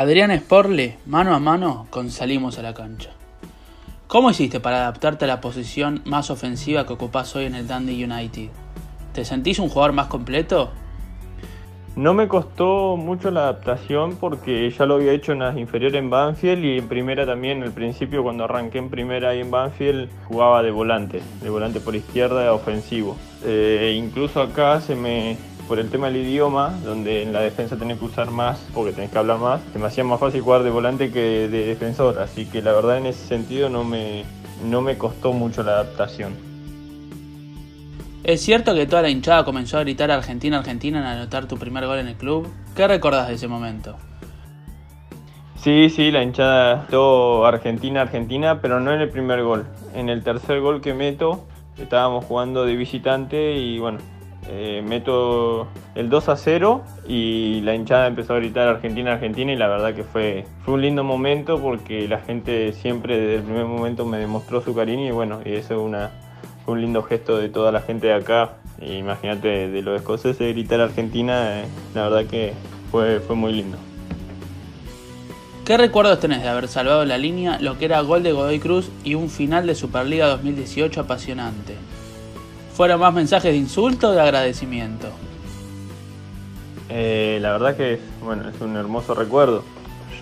Adrián Sporle, mano a mano con Salimos a la cancha. ¿Cómo hiciste para adaptarte a la posición más ofensiva que ocupás hoy en el Dundee United? ¿Te sentís un jugador más completo? No me costó mucho la adaptación porque ya lo había hecho en las inferiores en Banfield y en primera también. Al principio, cuando arranqué en primera ahí en Banfield, jugaba de volante, de volante por izquierda, ofensivo. Eh, incluso acá se me, por el tema del idioma, donde en la defensa tenés que usar más, porque tenés que hablar más, se me hacía más fácil jugar de volante que de defensor. Así que la verdad en ese sentido no me, no me costó mucho la adaptación. ¿Es cierto que toda la hinchada comenzó a gritar Argentina, Argentina al anotar tu primer gol en el club? ¿Qué recordás de ese momento? Sí, sí, la hinchada todo Argentina, Argentina, pero no en el primer gol. En el tercer gol que meto, estábamos jugando de visitante y bueno, eh, meto el 2 a 0 y la hinchada empezó a gritar Argentina, Argentina y la verdad que fue, fue un lindo momento porque la gente siempre desde el primer momento me demostró su cariño y bueno, y eso es una, fue un lindo gesto de toda la gente de acá. Imagínate de los escoceses gritar Argentina, eh, la verdad que fue, fue muy lindo. ¿Qué recuerdos tenés de haber salvado la línea, lo que era gol de Godoy Cruz y un final de Superliga 2018 apasionante? ¿Fueron más mensajes de insulto o de agradecimiento? Eh, la verdad que bueno, es un hermoso recuerdo.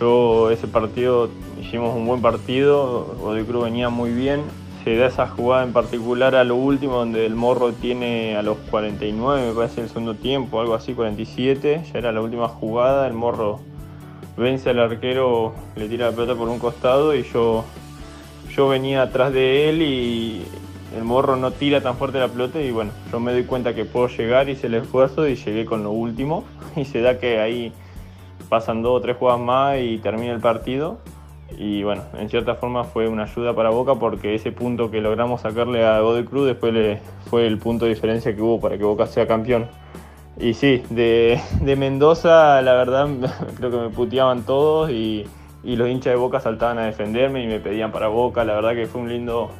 Yo ese partido hicimos un buen partido, Godoy Cruz venía muy bien, se da esa jugada en particular a lo último, donde el Morro tiene a los 49, me parece el segundo tiempo, algo así, 47, ya era la última jugada, el Morro vence al arquero, le tira la pelota por un costado y yo, yo venía atrás de él y el Morro no tira tan fuerte la pelota y bueno, yo me doy cuenta que puedo llegar, hice el esfuerzo y llegué con lo último y se da que ahí pasan dos o tres jugadas más y termina el partido y bueno, en cierta forma fue una ayuda para Boca porque ese punto que logramos sacarle a Godoy Cruz después le fue el punto de diferencia que hubo para que Boca sea campeón. Y sí, de, Mendoza la verdad creo que me puteaban todos y, los hinchas de Boca saltaban a defenderme y me pedían para Boca. La verdad que fue un lindo,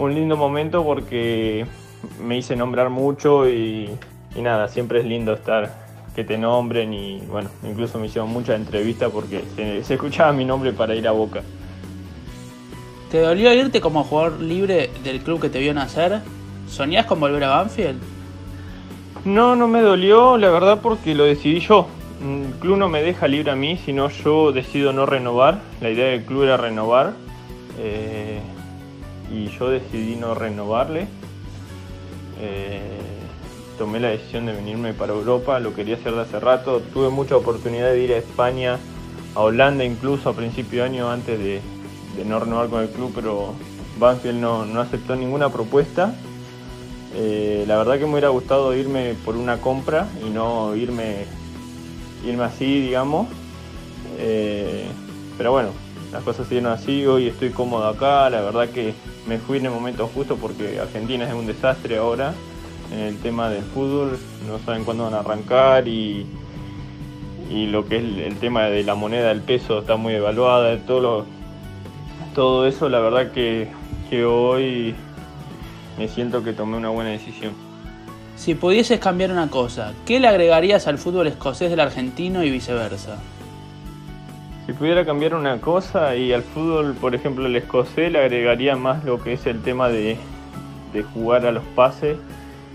un lindo momento porque me hice nombrar mucho y, y nada, siempre es lindo estar que te nombren y bueno, incluso me hicieron muchas entrevistas porque se, escuchaba mi nombre para ir a Boca. ¿Te dolió irte como jugador libre del club que te vio nacer? ¿Soñás con volver a Banfield? No, no me dolió, la verdad, porque lo decidí yo. El club no me deja libre a mí, sino yo decido no renovar. La idea del club era renovar. Eh, y yo decidí no renovarle. Eh, tomé la decisión de venirme para Europa, lo quería hacer de hace rato, tuve mucha oportunidad de ir a España, a Holanda incluso a principio de año antes de, no renovar con el club, pero Banfield no, aceptó ninguna propuesta. Eh, la verdad que me hubiera gustado irme por una compra y no irme, irme así, digamos. Eh, pero bueno, las cosas se dieron así, hoy estoy cómodo acá, la verdad que me fui en el momento justo porque Argentina es un desastre ahora en el tema del fútbol, no saben cuándo van a arrancar y, y lo que es el, tema de la moneda del peso está muy evaluada, todo, todo eso la verdad que, que hoy me siento que tomé una buena decisión. Si pudieses cambiar una cosa, ¿qué le agregarías al fútbol escocés del argentino y viceversa? Si pudiera cambiar una cosa y al fútbol, por ejemplo, el escocés le agregaría más lo que es el tema de, de jugar a los pases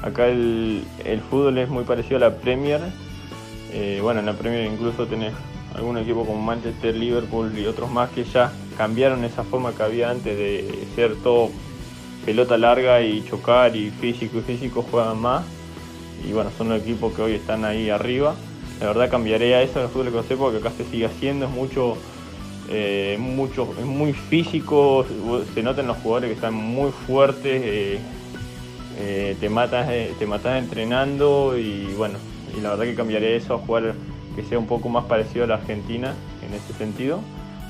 Acá el, fútbol es muy parecido a la Premier. Eh, bueno, en la Premier incluso tenés algún equipo como Manchester, Liverpool y otros más que ya cambiaron esa forma que había antes de ser todo pelota larga y chocar y físico y físico juegan más. Y bueno, son los equipos que hoy están ahí arriba. La verdad cambiaría eso en el fútbol sé porque acá se sigue haciendo, es mucho, eh, mucho, es muy físico, se notan los jugadores que están muy fuertes. Eh, eh, te, matas, te matas entrenando y bueno, y la verdad que cambiaría eso a jugar que sea un poco más parecido a la Argentina en ese sentido.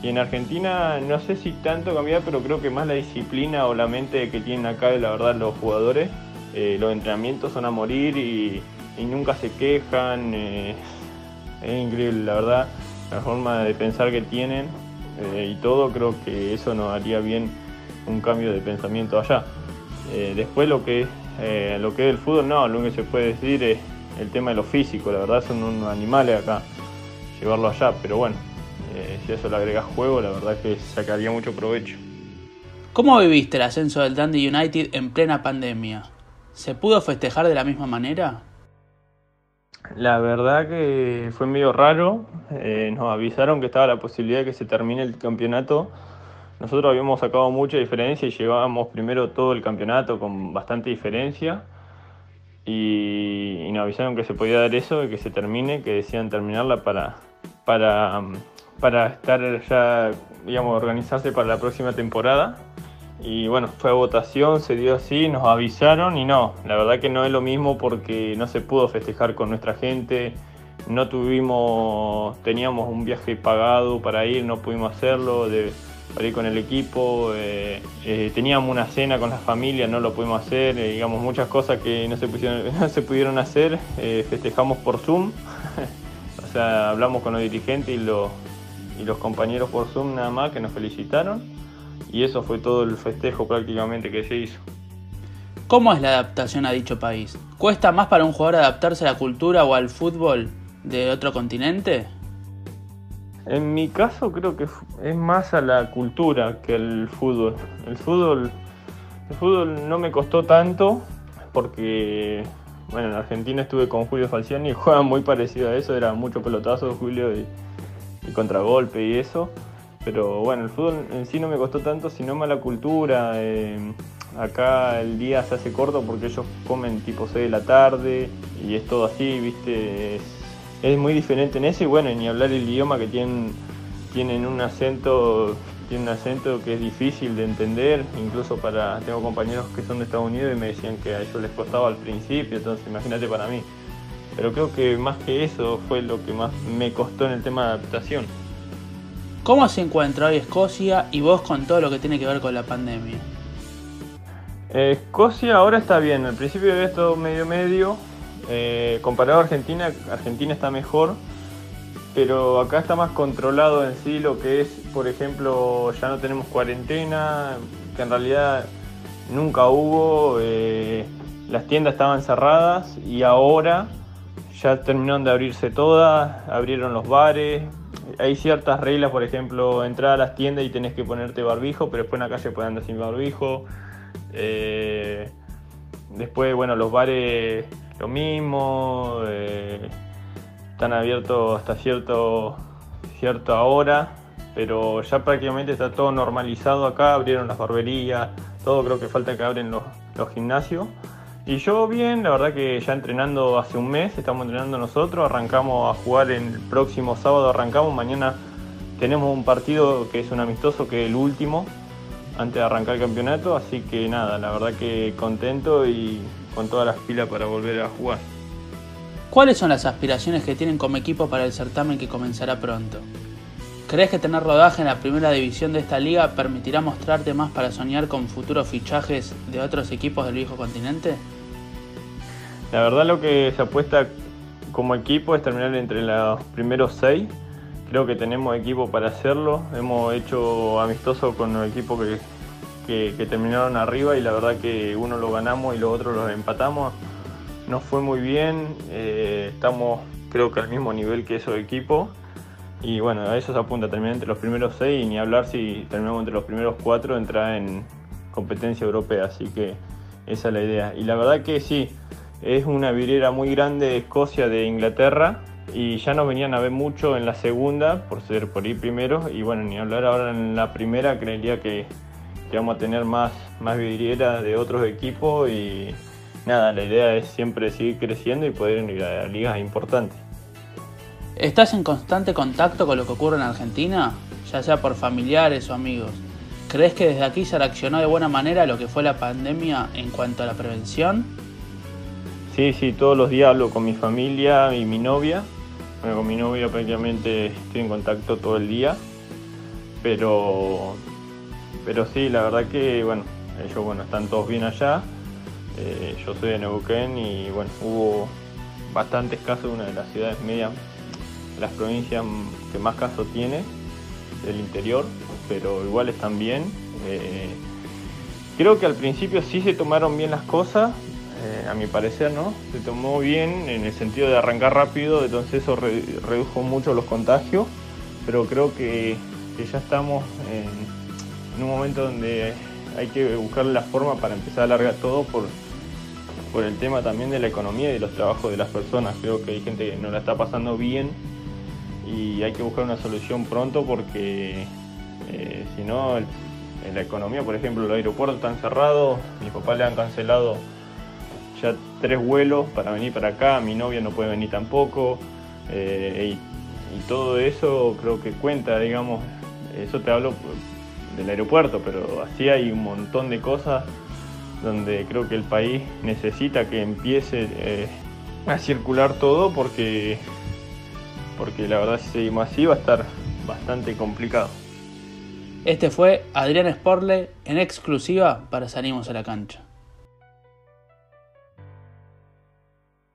Y en Argentina no sé si tanto cambiar, pero creo que más la disciplina o la mente que tienen acá, la verdad, los jugadores. Los entrenamientos son a morir y, nunca se quejan. es increíble, la verdad, la forma de pensar que tienen y todo, creo que eso nos haría bien un cambio de pensamiento allá. Eh, después lo que, eh, lo que es el fútbol, no, lo que se puede decir es el tema de lo físico, la verdad son unos animales acá, llevarlo allá, pero bueno, Eh, si eso le agregas juego, la verdad que sacaría mucho provecho. ¿Cómo viviste el ascenso del Dundee United en plena pandemia? ¿Se pudo festejar de la misma manera? La verdad que fue medio raro. Eh, nos avisaron que estaba la posibilidad de que se termine el campeonato. Nosotros habíamos sacado mucha diferencia y llevábamos primero todo el campeonato con bastante diferencia. Y, nos avisaron que se podía dar eso, y que se termine, que decían terminarla para, para, para estar ya, digamos, organizarse para la próxima temporada. Y bueno, fue a votación, se dio así, nos avisaron y no, la verdad que no es lo mismo porque no se pudo festejar con nuestra gente, no tuvimos, teníamos un viaje pagado para ir, no pudimos hacerlo, de, para ir con el equipo, eh, eh, teníamos una cena con la familia, no lo pudimos hacer, eh, digamos muchas cosas que no se, pusieron, no se pudieron hacer, festejamos por Zoom, o sea, hablamos con los dirigentes y los, y los compañeros por Zoom nada más que nos felicitaron y eso fue todo el festejo prácticamente que se hizo. ¿Cómo es la adaptación a dicho país? ¿Cuesta más para un jugador adaptarse a la cultura o al fútbol de otro continente? En mi caso creo que es más a la cultura que al fútbol. El fútbol, el fútbol no me costó tanto porque, bueno, en Argentina estuve con Julio Falciani y jugaba muy parecido a eso, era mucho pelotazo Julio y, y contragolpe y eso. Pero bueno, el fútbol en sí no me costó tanto, sino mala cultura. Eh, acá el día se hace corto porque ellos comen tipo 6 de la tarde y es todo así, ¿viste? Es, muy diferente en eso y bueno, ni hablar el idioma que tienen, tienen un acento tiene un acento que es difícil de entender, incluso para, tengo compañeros que son de Estados Unidos y me decían que a ellos les costaba al principio, entonces imagínate para mí. Pero creo que más que eso fue lo que más me costó en el tema de adaptación. ¿Cómo se encuentra hoy Escocia y vos con todo lo que tiene que ver con la pandemia? Escocia ahora está bien, al principio había estado medio medio, eh, comparado a Argentina, Argentina está mejor, pero acá está más controlado en sí lo que es, por ejemplo, ya no tenemos cuarentena, que en realidad nunca hubo, eh, las tiendas estaban cerradas y ahora ya terminaron de abrirse todas, abrieron los bares, hay ciertas reglas, por ejemplo, entrar a las tiendas y tenés que ponerte barbijo, pero después en la calle puedes andar sin barbijo. Eh, después, bueno, los bares lo mismo, eh, están abiertos hasta cierto, cierta hora, pero ya prácticamente está todo normalizado acá, abrieron las barberías, todo creo que falta que abren los, los gimnasios. Y yo bien, la verdad que ya entrenando hace un mes, estamos entrenando nosotros, arrancamos a jugar el próximo sábado, arrancamos, mañana tenemos un partido que es un amistoso, que es el último, antes de arrancar el campeonato, así que nada, la verdad que contento y con todas las pilas para volver a jugar. ¿Cuáles son las aspiraciones que tienen como equipo para el certamen que comenzará pronto? ¿Crees que tener rodaje en la primera división de esta liga permitirá mostrarte más para soñar con futuros fichajes de otros equipos del viejo continente? La verdad lo que se apuesta como equipo es terminar entre los primeros seis. Creo que tenemos equipo para hacerlo. Hemos hecho amistoso con los equipos que, que, terminaron arriba y la verdad que uno lo ganamos y los otros los empatamos. Nos fue muy bien. Eh, estamos creo que al mismo nivel que esos equipos. Y bueno, a eso se apunta, terminar entre los primeros seis y ni hablar si terminamos entre los primeros cuatro, entrar en competencia europea. Así que esa es la idea. Y la verdad que sí, es una vidriera muy grande de Escocia, de Inglaterra, y ya nos venían a ver mucho en la segunda, por ser por ir primero, y bueno, ni hablar ahora en la primera, creería que, vamos a tener más, más de otros equipos y nada, la idea es siempre seguir creciendo y poder ir a ligas importantes. ¿Estás en constante contacto con lo que ocurre en Argentina, ya sea por familiares o amigos? ¿Crees que desde aquí se reaccionó de buena manera lo que fue la pandemia en cuanto a la prevención? Sí, sí, todos los días hablo con mi familia y mi novia. Bueno, con mi novia prácticamente estoy en contacto todo el día. Pero, pero sí, la verdad que, bueno, ellos bueno, están todos bien allá. Eh, yo soy de Neuquén y bueno, hubo bastantes casos, una de las ciudades medias, las provincias que más casos tiene del interior, pero igual están bien. Eh, creo que al principio sí se tomaron bien las cosas, eh, a mi parecer, ¿no? Se tomó bien en el sentido de arrancar rápido, entonces eso redujo mucho los contagios. pero creo que, ya estamos en, un momento donde hay que buscar la forma para empezar a alargar todo por, el tema también de la economía y de los trabajos de las personas. Creo que hay gente que no la está pasando bien y hay que buscar una solución pronto porque eh, si no, la economía, por ejemplo, los aeropuertos están cerrados, mi papá le han cancelado ya tres vuelos para venir para acá, mi novia no puede venir tampoco, eh, y, todo eso creo que cuenta, digamos, eso te hablo del aeropuerto, pero así hay un montón de cosas donde creo que el país necesita que empiece eh, a circular todo porque, porque la verdad si seguimos así va a estar bastante complicado. Este fue Adrián Sporle en exclusiva para Salimos a la Cancha.